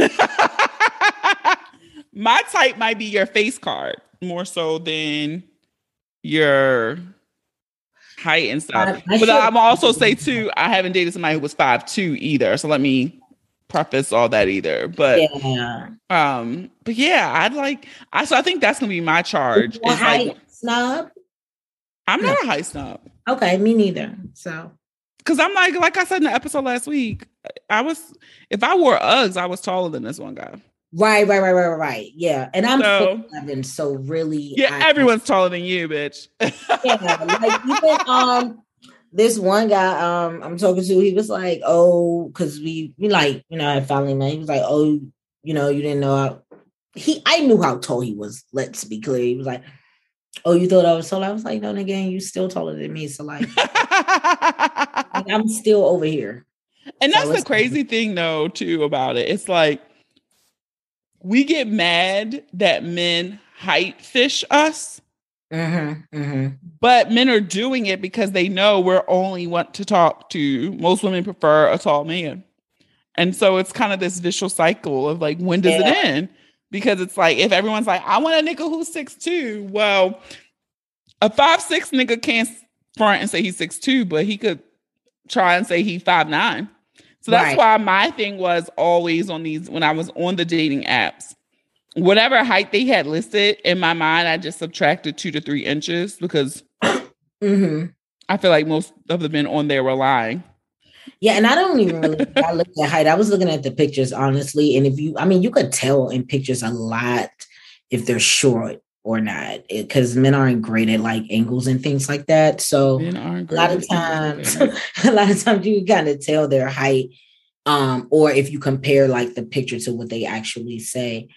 my type might be your face card more so than your height and stuff. I- I but I'm also say too, I haven't dated somebody who was five two either. So let me preface all that either. But Yeah. um, but yeah, I'd like I so I think that's gonna be my charge. A Is like height snob? I'm not a high snob. Okay, me neither. So Cause I'm like, like I said in the episode last week, I was if I wore Uggs, I was taller than this one guy. Right, right, right, right, right, right. Yeah. And I'm So- 11, so really Yeah, I- everyone's taller than you, bitch. yeah, like even um this one guy um I'm talking to, he was like, Oh, because we we like, you know, I finally met. He was like, Oh, you know, you didn't know how he I knew how tall he was, let's be clear. He was like, Oh, you thought I was tall? I was like, No, nigga, you still taller than me. So like I'm still over here. and So that's the crazy thing though, too, about it. It's like we get mad that men height fish us, Mm-hmm. Mm-hmm. but men are doing it because they know we're only want to talk to most women prefer a tall man. And so it's kind of this vicious cycle of like, when does Yeah. it end? Because it's like if everyone's like, I want a nigga who's six two, well, a five six nigga can't front and say he's six two, but he could try and say he five nine. So that's Right. why my thing was always on these when I was on the dating apps. Whatever height they had listed in my mind, I just subtracted two to three inches because Mm-hmm. I feel like most of the men on there were lying. Yeah, and I don't even really I looked at height. I was looking at the pictures honestly, and if you, I mean, you could tell in pictures a lot if they're short or not, because men aren't great at like angles and things like that. So a lot of times, a lot of times you kind of tell their height, um, or if you compare like the picture to what they actually say.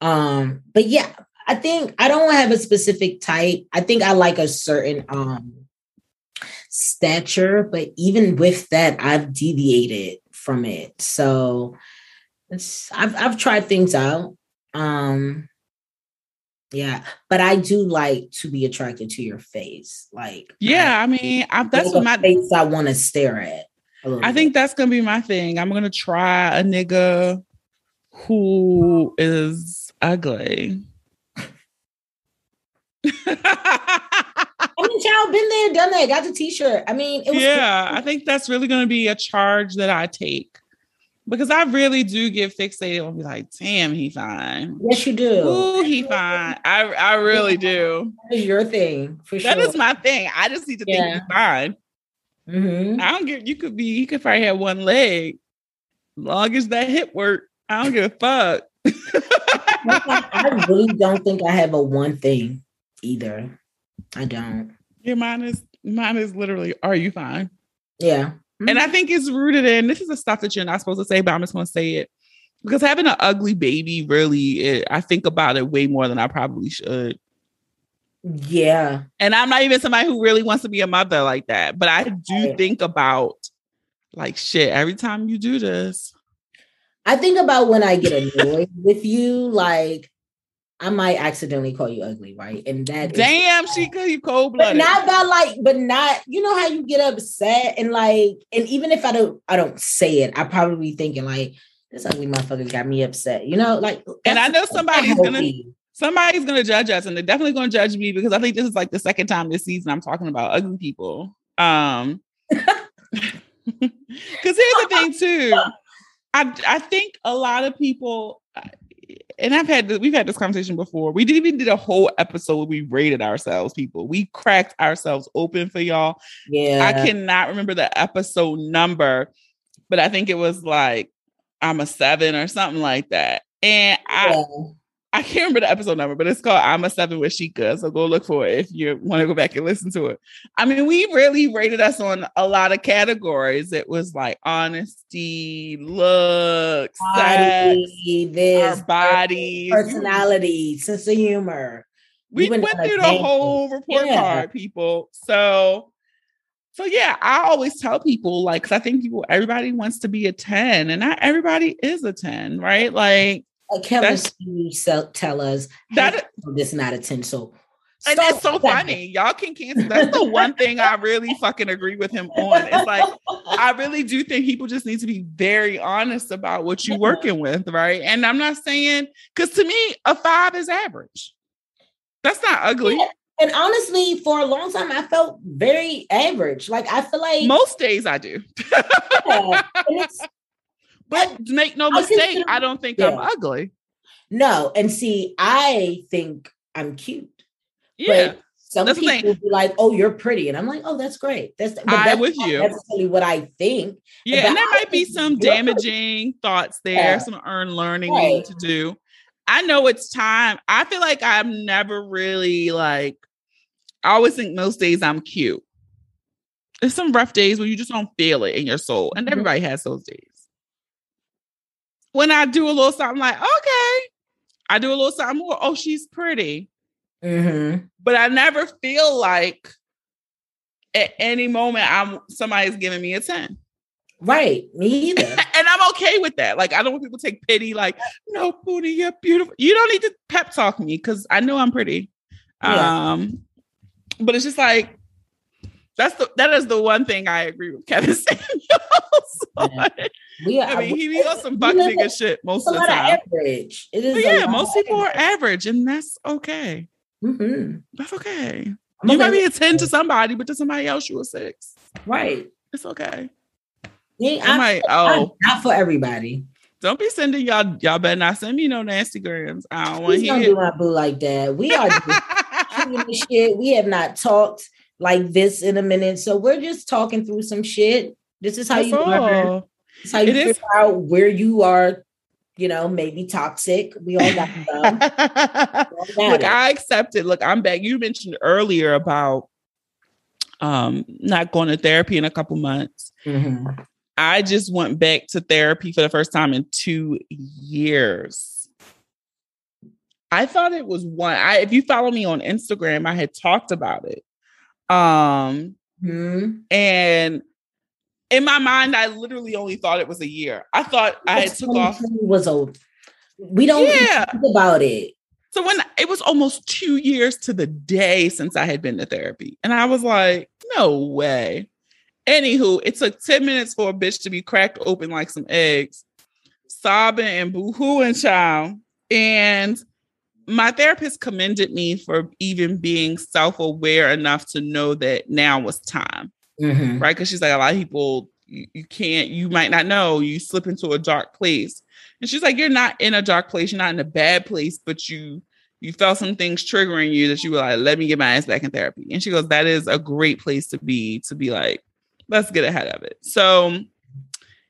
Um, but yeah, I think I don't have a specific type. I think I like a certain um stature, but even with that, I've deviated from it. So it's I've I've tried things out. Um yeah, but I do like to be attracted to your face. Like Yeah, I mean, I, that's what my. face I want to stare at. I think that's gonna be my thing. I'm gonna try a nigga who is ugly. I mean, child, been there, done that. Got the t-shirt. I mean, it was yeah, I think that's really going to be a charge that I take because I really do get fixated on be like, damn, he fine. Yes, you do. Ooh, he fine. I I really do. That is your thing for sure. is my thing. I just need to think Yeah. he's fine. Mhm. I don't give. You could be. You could probably have one leg. Long as that hip work, I don't give a fuck. I really don't think I have a one thing either. I don't. Your mine is mine is literally. Are you fine? Yeah. And I mm. think it's rooted in this is the stuff that you're not supposed to say, but I'm just going to say it because having an ugly baby really, it, I think about it way more than I probably should. Yeah. And I'm not even somebody who really wants to be a mother like that, but I do Right. think about like shit every time you do this. I think about when I get annoyed with you, like I might accidentally call you ugly, right? And that Damn, she could you cold blooded. not about like, but not, you know how you get upset and like, and even if I don't, I don't say it, I probably be thinking like, this ugly motherfucker got me upset, you know, like. And I know somebody's gonna-. Somebody's gonna judge us, and they're definitely gonna judge me because I think this is like the second time this season I'm talking about ugly people. Um, because here's the thing too, I I think a lot of people, and I've had we've had this conversation before. We did even did a whole episode where we rated ourselves. People, we cracked ourselves open for y'all. Yeah. I cannot remember the episode number, but I think it was like I'm a seven or something like that. And I Yeah. I can't remember the episode number, but it's called I'm a Seven with Shika. So go look for it if you want to go back and listen to it. I mean, we really rated us on a lot of categories. It was like honesty, looks, sex, Body, this, our bodies. personality, sense of humor. We We went went through the whole report Yeah. card, people. So So yeah, I always tell people like, cause I think people, everybody wants to be a 10 and not everybody is a 10, right? Like Kevin sell- tell us That- this not a 10. So And it's so that. funny. Y'all can cancel. That's the one thing I really fucking agree with him on. It's like I really do think people just need to be very honest about what you're mm-hmm. working with, right? And I'm not saying because to me, a five is average. That's not ugly. Yeah. And honestly, for a long time, I felt very average. Like I feel like Most days I do. yeah, and it's- But make no I mistake, consider- I don't think I'm ugly. no, and see, I think I'm cute. Yeah. But some That's people be like, "Oh, you're pretty," and I'm like, "Oh, that's great." That's but I that's with you. necessarily what I think. Yeah, But and there I might be some damaging thoughts there, Yeah. some earned learning we need to do. I know it's time. I feel like I'm never really like, I always think most days I'm cute. There's some rough days where you just don't feel it in your soul, and Mhm. everybody has those days. When I do a little something like, okay, I do a little something more, oh, she's pretty. Mm-hmm. But I never feel like at any moment I'm somebody's giving me a 10. Right, me either. and I'm okay with that. Like, I don't want people to take pity, like, no, Booty, you're beautiful. You don't need to pep talk me because I know I'm pretty. Yeah. Um, but it's just like that's the that is the one thing I agree with Kevin Samuels. Yeah. we are. mean, he be on some buck nigga shit most of the lot of time. average. It is. Yeah, most people are average. average, and that's okay. Mhm. That's okay. I'm you might be a 10 to somebody, but to somebody else, you a six. right. It's okay. Yeah, I I, might, I'm oh, not for everybody. don't be sending y'all, y'all better not send me no nasty grams. I don't want to don't hear do my boo like that. We are just shit. We have not talked like this in a minute, so we're just talking through some shit. This is how That's you all. How you It is- figure out where you are. You know, maybe toxic. We all got. We all got Look, it. I accept it. Look, I'm back. You mentioned earlier about um not going to therapy in a couple months. Mhm. I just went back to therapy for the first time in two years. I thought it was one. I if you follow me on Instagram, I had talked about it. Um, Mhm. and in my mind, I literally only thought it was a year. I thought I had took off. Was a. We don't Yeah. think about it. So when it was almost two years to the day since I had been to therapy, and I was like, no way. Anywho, it took 10 minutes for a bitch to be cracked open like some eggs, sobbing and boo-hooing child. And my therapist commended me for even being self-aware enough to know that now was time Mhm. right? Because she's like, a lot of people, you, you can't, you might not know, you slip into a dark place. And she's like, you're not in a dark place, you're not in a bad place, but you you felt some things triggering you that you were like, let me get my ass back in therapy. And she goes, that is a great place to be, to be like, let's get ahead of it. So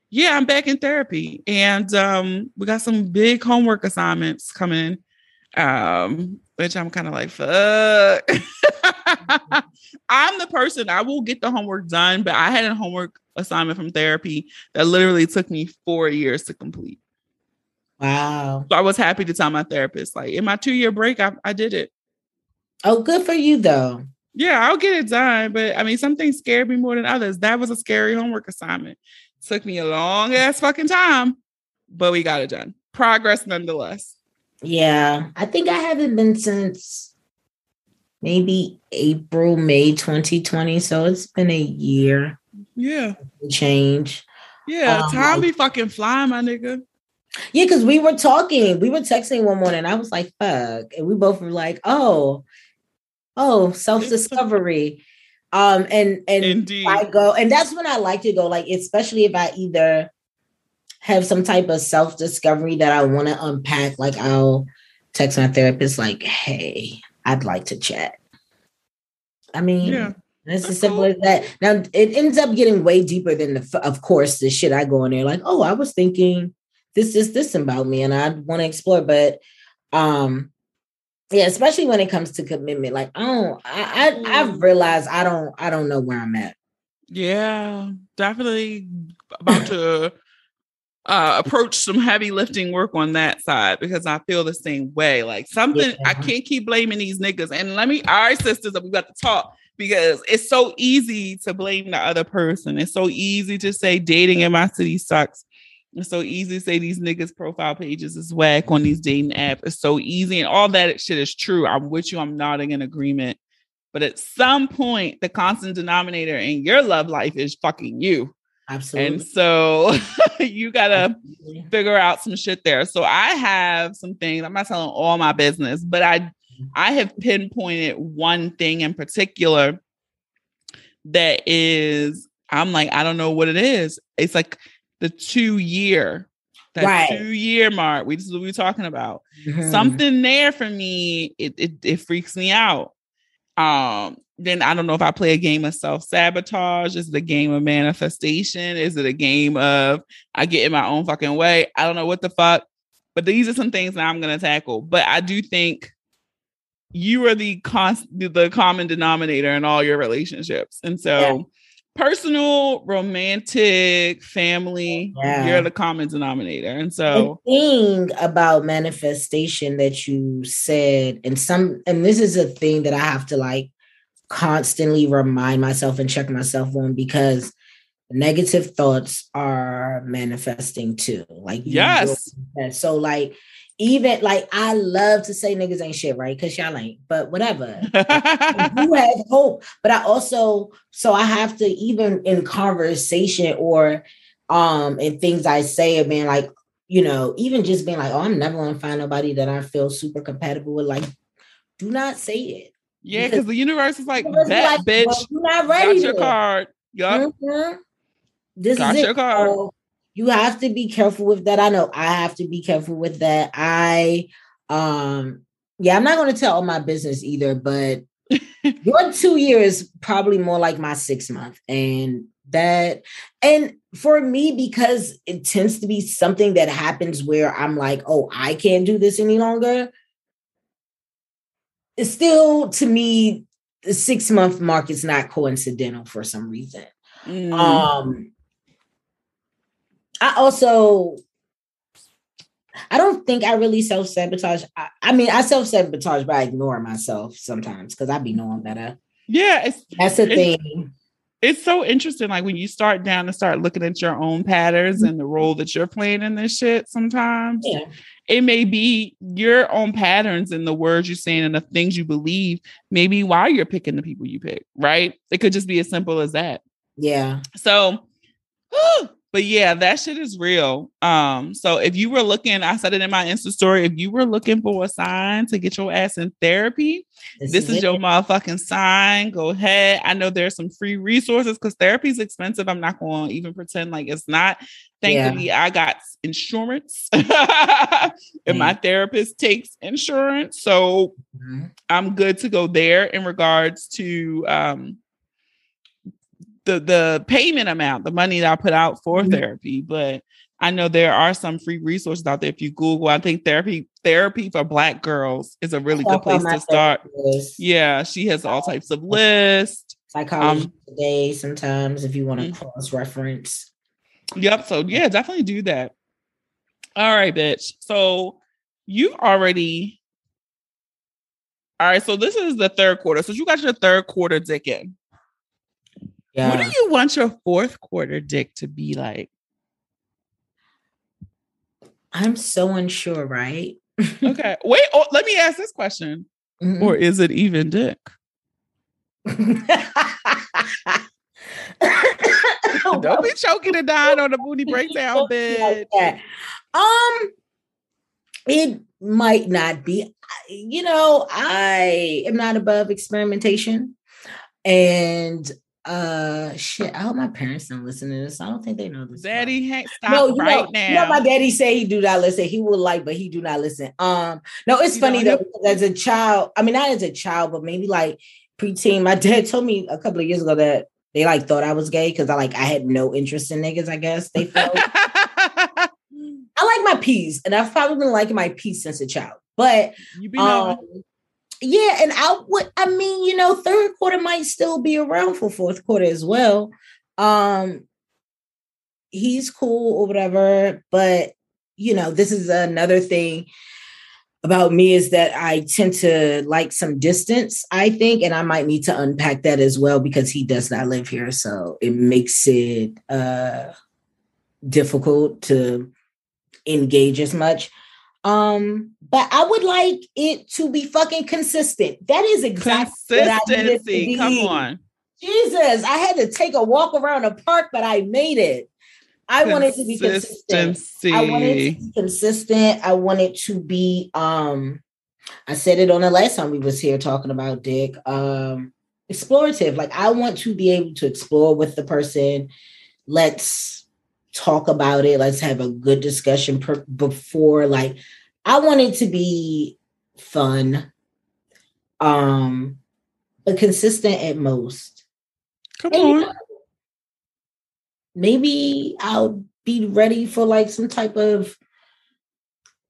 yeah, I'm back in therapy. And um, we got some big homework assignments coming. Um, which I'm kind of like, fuck. I'm the person I will get the homework done, but I had a homework assignment from therapy that literally took me four years to complete. Wow. So I was happy to tell my therapist, like in my two year break, I, I did it. Oh, good for you though. Yeah, I'll get it done. But I mean, some things scared me more than others. That was a scary homework assignment. Took me a long ass fucking time, but we got it done. Progress nonetheless. Yeah, I think I haven't been since maybe April, May 2020. So it's been a year Yeah. change. Yeah. Um, time be fucking flying, my nigga. Yeah, because we were talking, we were texting one morning. I was like, fuck. And we both were like, oh, oh, self-discovery. Um, and and Indeed. I go, and that's when I like to go, like, especially if I either have some type of self-discovery that I want to unpack, like I'll text my therapist, like, hey, I'd like to chat. I mean, Yeah. it's as simple as that. Now it ends up getting way deeper than the, of course, the shit I go in there like, oh, I was thinking this, this, this about me, and I want to explore. But, um, yeah, especially when it comes to commitment, like, I don't, I, I, I've realized I don't, I don't know where I'm at. Yeah, definitely about to uh approach some heavy lifting work on that side because I feel the same way. Like something I can't keep blaming these niggas. And let me all right, sisters, we got to talk because it's so easy to blame the other person. It's so easy to say dating in my city sucks. It's so easy to say these niggas' profile pages is whack on these dating apps. It's so easy, and all that shit is true. I'm with you. I'm nodding in agreement. But at some point, the constant denominator in your love life is fucking you. Absolutely. And so you gotta Absolutely. figure out some shit there. So I have some things. I'm not telling all my business, but I I have pinpointed one thing in particular that is I'm like I don't know what it is. It's like the two year, that Right. two year mark. We just what we're talking about. Mhm. Something there for me, it, it it freaks me out. Um, then I don't know if I play a game of self sabotage. Is it a game of manifestation? Is it a game of I get in my own fucking way? I don't know what the fuck. But these are some things that I'm gonna tackle. But I do think you are the const the common denominator in all your relationships. And so Yeah. personal, romantic, family, Yeah. you're the common denominator. And the so thing about manifestation that you said, and some, and this is a thing that I have to like constantly remind myself and check myself on because negative thoughts are manifesting too. Like, Yes. So, like, even like, I love to say niggas ain't shit, right? Because y'all ain't, but whatever. you have hope but i also so i have to even in conversation or um in things i say and being like you know even just being like oh i'm never to find nobody that i feel super compatible with like do not say it Yeah, because the universe is like, bet, like, bitch, well, you're not got your to. card. Yup. Mhm. This Got is your it. card. So you have to be careful with that. I know I have to be careful with that. I um yeah, I'm not going to tell all my business either, but your two years probably more like my six month. And that and for me, because it tends to be something that happens where I'm like, oh, I can't do this any longer. It's still to me, the six month mark is not coincidental for some reason. Mm. Um, I also, I don't think I really self sabotage. I, I mean, I self sabotage, by ignoring myself sometimes because I'd be knowing better. yeah, it's That's the thing. it's so interesting. Like when you start down and start looking at your own patterns and the role that you're playing in this shit sometimes. Yeah, It may be your own patterns and the words you're saying and the things you believe, maybe why you're picking the people you pick, right? It could just be as simple as that. yeah, So, but yeah, that shit is real. Um, so if you were looking, I said it in my Insta story, if you were looking for a sign to get your ass in therapy, this is it. your motherfucking sign. Go ahead. I know there's some free resources because therapy is expensive. I'm not going to even pretend like it's not. Thankfully, I got insurance, and my therapist takes insurance, so Mhm. I'm good to go there in regards to um the the payment amount, the money that I put out for Mhm. therapy. But I know there are some free resources out there. If you Google, I think therapy therapy for Black girls is a really good place to start. therapist. Yeah, she has all types of lists. Psychology Um, today. Sometimes, if you want to Mhm. cross reference. Yep. So yeah, definitely do that. All right, bitch. So you already. All right. So this is the third quarter. So you got your third quarter dick in. Yeah, What do you want your fourth quarter dick to be like? I'm so unsure. Right? Okay. Wait. Oh, let me ask this question. Mhm. Or is it even dick? Don't be choking and dying on the booty breakdown, bitch. Um, it might not be. You know, I am not above experimentation, and uh, shit. I hope my parents don't listen to this. I don't think they know this. Daddy, stop no, you right know, now. You know, my daddy say he do not listen. He will like, but he do not listen. Um, no, it's You funny know, though. As a child, I mean, not as a child, but maybe like preteen. My dad told me a couple of years ago that they like thought I was gay because I like I had no interest in niggas. I guess they felt. I like my peas, and I've probably been liking my peas since a child. But you be knowing. Yeah, and I would. I mean, you know, third quarter might still be around for fourth quarter as well. Um, he's cool or whatever, but you know, this is another thing. about me is that I tend to like some distance, I think, and I might need to unpack that as well because he does not live here. So it makes it uh difficult to engage as much. Um, but I would like it to be fucking consistent. That is exactly what I to Consistency. Come on. Jesus, I had to take a walk around a park, but I made it. I wanted to be consistent. I wanted to be consistent. I wanted to be um I said it on the last time we was here talking about dick. Um explorative. Like I want to be able to explore with the person. Let's talk about it. Let's have a good discussion per- before like I want it to be fun. Um but consistent at most. Come And, on. maybe I'll be ready for like some type of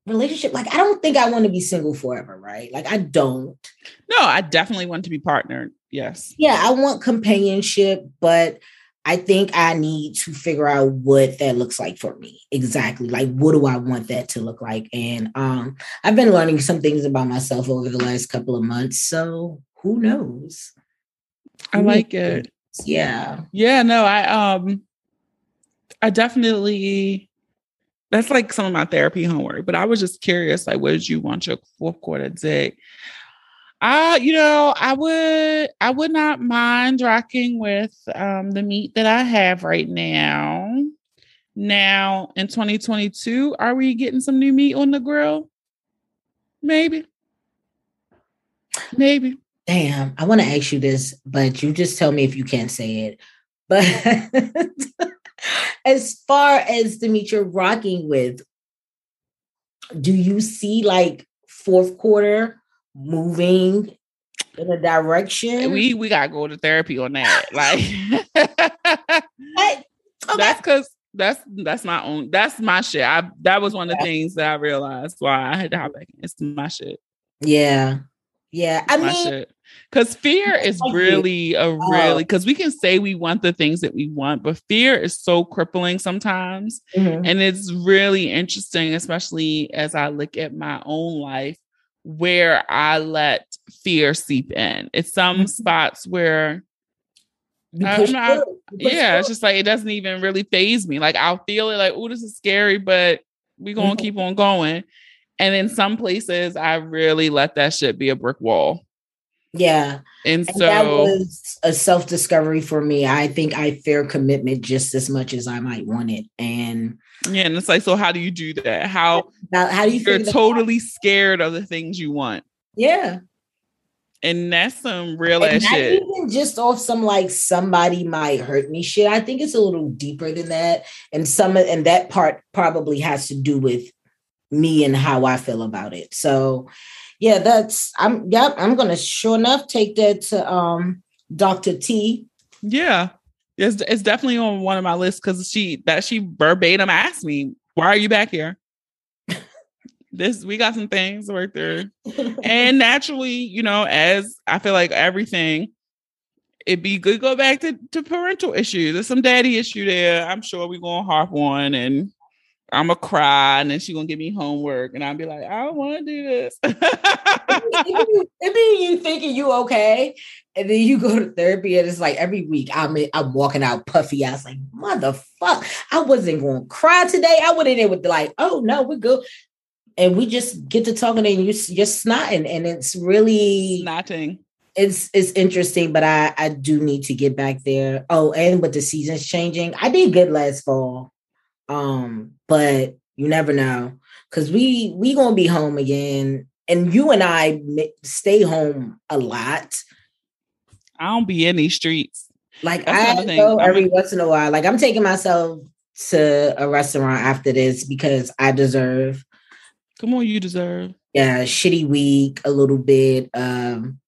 relationship. Like, I don't think I want to be single forever, right? Like, I don't. No, I definitely want to be partnered. Yes. Yeah, I want companionship, but I think I need to figure out what that looks like for me. Exactly. Like, what do I want that to look like? And um, I've been learning some things about myself over the last couple of months. So who knows? I Who like knows? it. Yeah. Yeah, no, I um I definitely that's like some of my therapy homework, but I was just curious, like, what did you want your fourth quarter dick? Uh, you know, I would I would not mind rocking with um the meat that I have right now. Now in 2022, are we getting some new meat on the grill? Maybe. Maybe. Damn, I want to ask you this, but you just tell me if you can't say it. But as far as the meet you're rocking with, do you see like fourth quarter moving in a direction? We we gotta go to therapy on that. Like okay. that's because that's that's my own that's my shit. I that was one of the things that I realized why I had to hop back. in. It's my shit. yeah, yeah. I my mean, shit. Because fear is really a really Oh. because we can say we want the things that we want, but fear is so crippling sometimes. mhm, And it's really interesting, especially as I look at my own life where I let fear seep in. It's some Mhm. spots where you I'm push not- through, you push yeah, it's just like it doesn't even really phase me. Like I'll feel it like, oh, this is scary, but we're gonna Mhm. keep on going. And in some places, I really let that shit be a brick wall. yeah. And, And so that was a self discovery for me. I think I fear commitment just as much as I might want it. And yeah, and it's like, so how do you do that? How now, how do you you're figure that totally scared of the things you want. Yeah. And that's some real And ass shit. even just off some like somebody might hurt me shit. I think it's a little deeper than that. And some and that part probably has to do with me and how I feel about it. So yeah, that's I'm yep, I'm gonna sure enough take that to um Dr. T. Yeah. It's, it's definitely on one of my lists because she that she verbatim asked me, why are you back here? this we got some things to work through. and naturally, you know, as I feel like everything, it'd be good to go back to, to parental issues. There's some daddy issue there. I'm sure we're gonna harp on and I'm gonna cry and then she gonna give me homework and I'll be like, I don't want to do this. it be, you thinking you okay, and then you go to therapy, and it's like every week I'm in, I'm walking out puffy. I was like, motherfucker, I wasn't to cry today. I went in there with like, oh no, we're good, and we just get to talking, and you you're snotting, and it's really Snotting. it's it's interesting. But I I do need to get back there. Oh, and with the seasons changing, I did good last fall, um, but you never know because we we gonna be home again and you and i stay home a lot I don't be in these streets. like That's i go every once in a while like i'm taking myself to a restaurant after this because i deserve Come on, you deserve. yeah shitty week a little bit um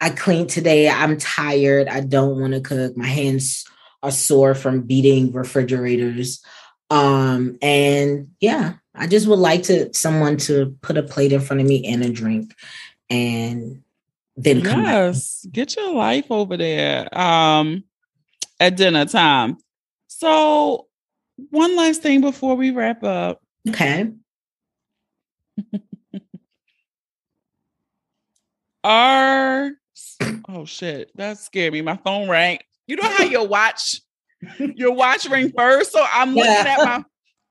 i cleaned today i'm tired i don't want to cook my hands are sore from beating refrigerators um and yeah i just would like to someone to put a plate in front of me and a drink and then come. Yes, get your life over there. Um, at dinner time. So, one last thing before we wrap up. okay Our oh shit, that scared me. My phone rang. You know how your watch, your watch ring first. So I'm looking Yeah. at my,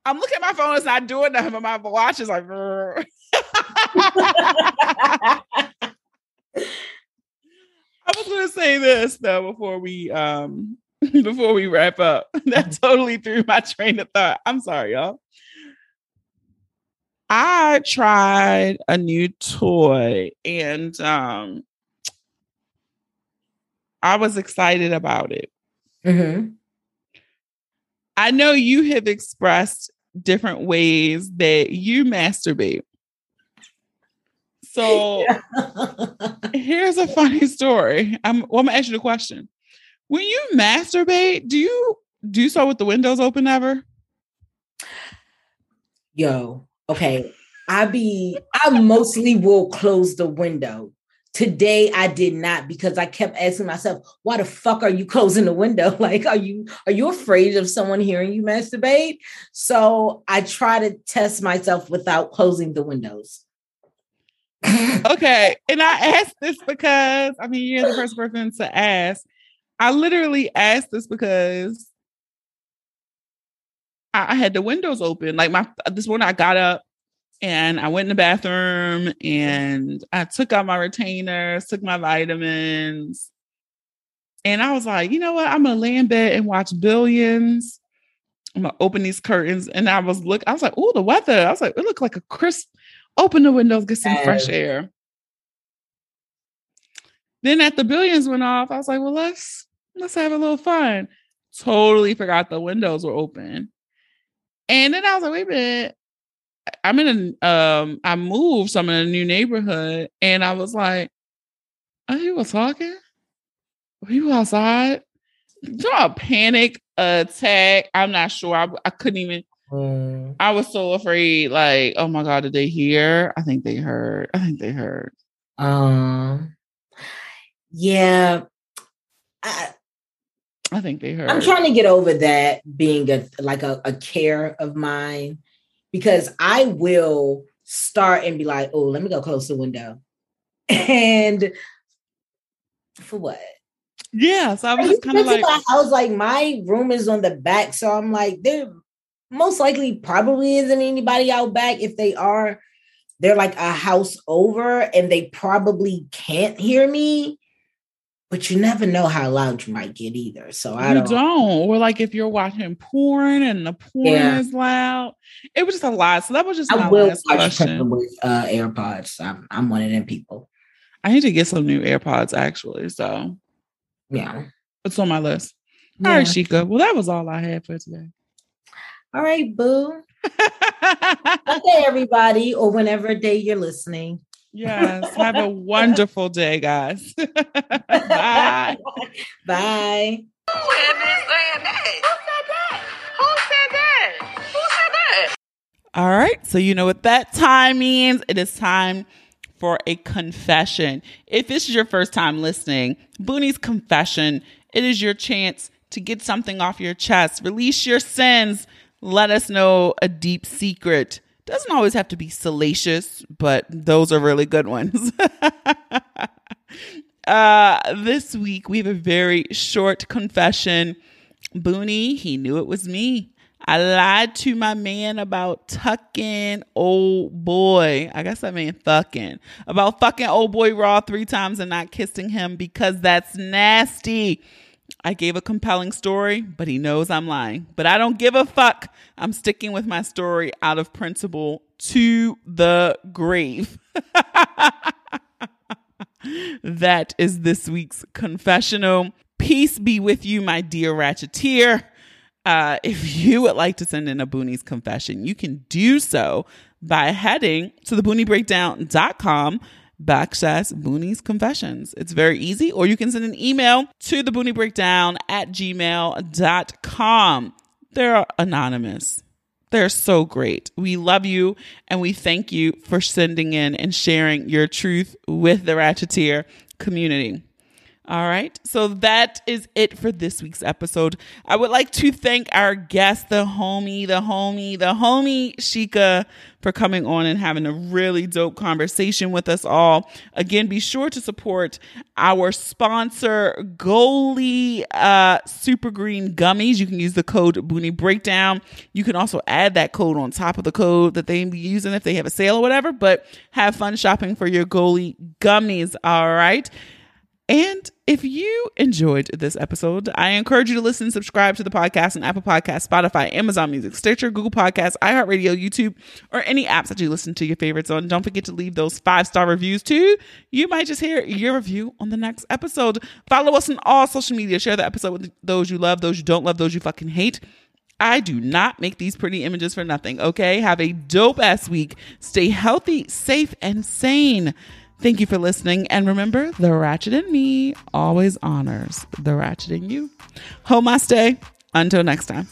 I'm looking at my phone. It's not doing nothing, but my watch is like. I was gonna say this though before we um before we wrap up. That totally threw my train of thought. I'm sorry, y'all. I tried a new toy and um I was excited about it. Mhm. I know you have expressed different ways that you masturbate. So here's a funny story. I'm, well, I'm gonna ask you the question. When you masturbate, do you do so with the windows open ever? Yo, okay. I be I mostly will close the window. Today I did not because I kept asking myself, why the fuck are you closing the window? Like, are you are you afraid of someone hearing you masturbate? So I try to test myself without closing the windows. Okay. And I asked this because I mean you're the first person to ask. I literally asked this because I, I had the windows open. Like my this morning I got up and I went in the bathroom and I took out my retainers, took my vitamins. And I was like, you know what? I'm gonna lay in bed and watch billions. I'm gonna open these curtains. And I was look, I was like, oh, the weather. I was like, it looked like a crisp. Open the windows, get some fresh air. Then at the billions went off, I was like, well, let's let's have a little fun. Totally forgot the windows were open. And then I was like, wait a minute. I'm in a um I moved, so I'm in a new neighborhood. And I was like, are people talking? Are people outside? You know, a panic attack. I'm not sure. I, I couldn't even Mm. I was so afraid, like, oh my God, did they hear? I think they heard. I think they heard. Um yeah. I, I think they heard. I'm trying to get over that being a like a, a care of mine because I will start and be like, oh, let me go close the window. And for what? yeah, so I was just kind of like, I was like, my room is on the back, so I'm like, there most likely probably isn't anybody out back. If they are, they're like a house over, and they probably can't hear me. But you never know how loud you might get either. So I you don't. don't. Or like if you're watching porn and the porn Yeah. is loud. It was just a lot. So that was just I my will last watch question. With uh, AirPods. I'm I'm one of them people. I need to get some new AirPods actually. So Yeah. it's on my list. yeah. All right, Shika. Well, that was all I had for today. All right, boo. Okay, everybody, or whenever day you're listening. Yes. Have a wonderful day, guys. Bye. Bye. Who said that? Who said that? Who said that? All right. So you know what that time means. It is time for a confession. If this is your first time listening, Boonie's confession, it is your chance to get something off your chest, release your sins, let us know a deep secret. Doesn't always have to be salacious, but those are really good ones. uh, this week we have a very short confession. Boonie, he knew it was me. I lied to my man about tucking old boy. I guess I mean fucking. About fucking old boy raw three times and not kissing him because that's nasty. I gave a compelling story, but he knows I'm lying. But I don't give a fuck. I'm sticking with my story out of principle to the grave. that is this week's confessional. Peace be with you, my dear Ratcheteer. Uh, if you would like to send in a Boonies confession, you can do so by heading to thebooniebreakdown.com backslash Boonies confessions. It's very easy, or you can send an email to the Boonie Breakdown at gmail.com. They're anonymous. They're so great. We love you and we thank you for sending in and sharing your truth with the Ratcheteer community. All right. So that is it for this week's episode. I would like to thank our guest, the homie, the homie, the homie Shika for coming on and having a really dope conversation with us all. Again, be sure to support our sponsor, Goli uh, Super Green Gummies. You can use the code Boonie Breakdown. You can also add that code on top of the code that they be using if they have a sale or whatever, but have fun shopping for your Goli gummies. All right. And if you enjoyed this episode, I encourage you to listen subscribe to the podcast on Apple Podcasts, Spotify, Amazon Music, Stitcher, Google Podcasts, iHeartRadio, YouTube, or any apps that you listen to your favorites on. Don't forget to leave those five star reviews too. You might just hear your review on the next episode. Follow us on all social media. Share the episode with those you love, those you don't love, those you fucking hate. I do not make these pretty images for nothing, okay? Have a dope ass week. Stay healthy, safe, and sane. Thank you for listening. And remember, the ratchet in me always honors the ratchet in you. Homaste. Until next time.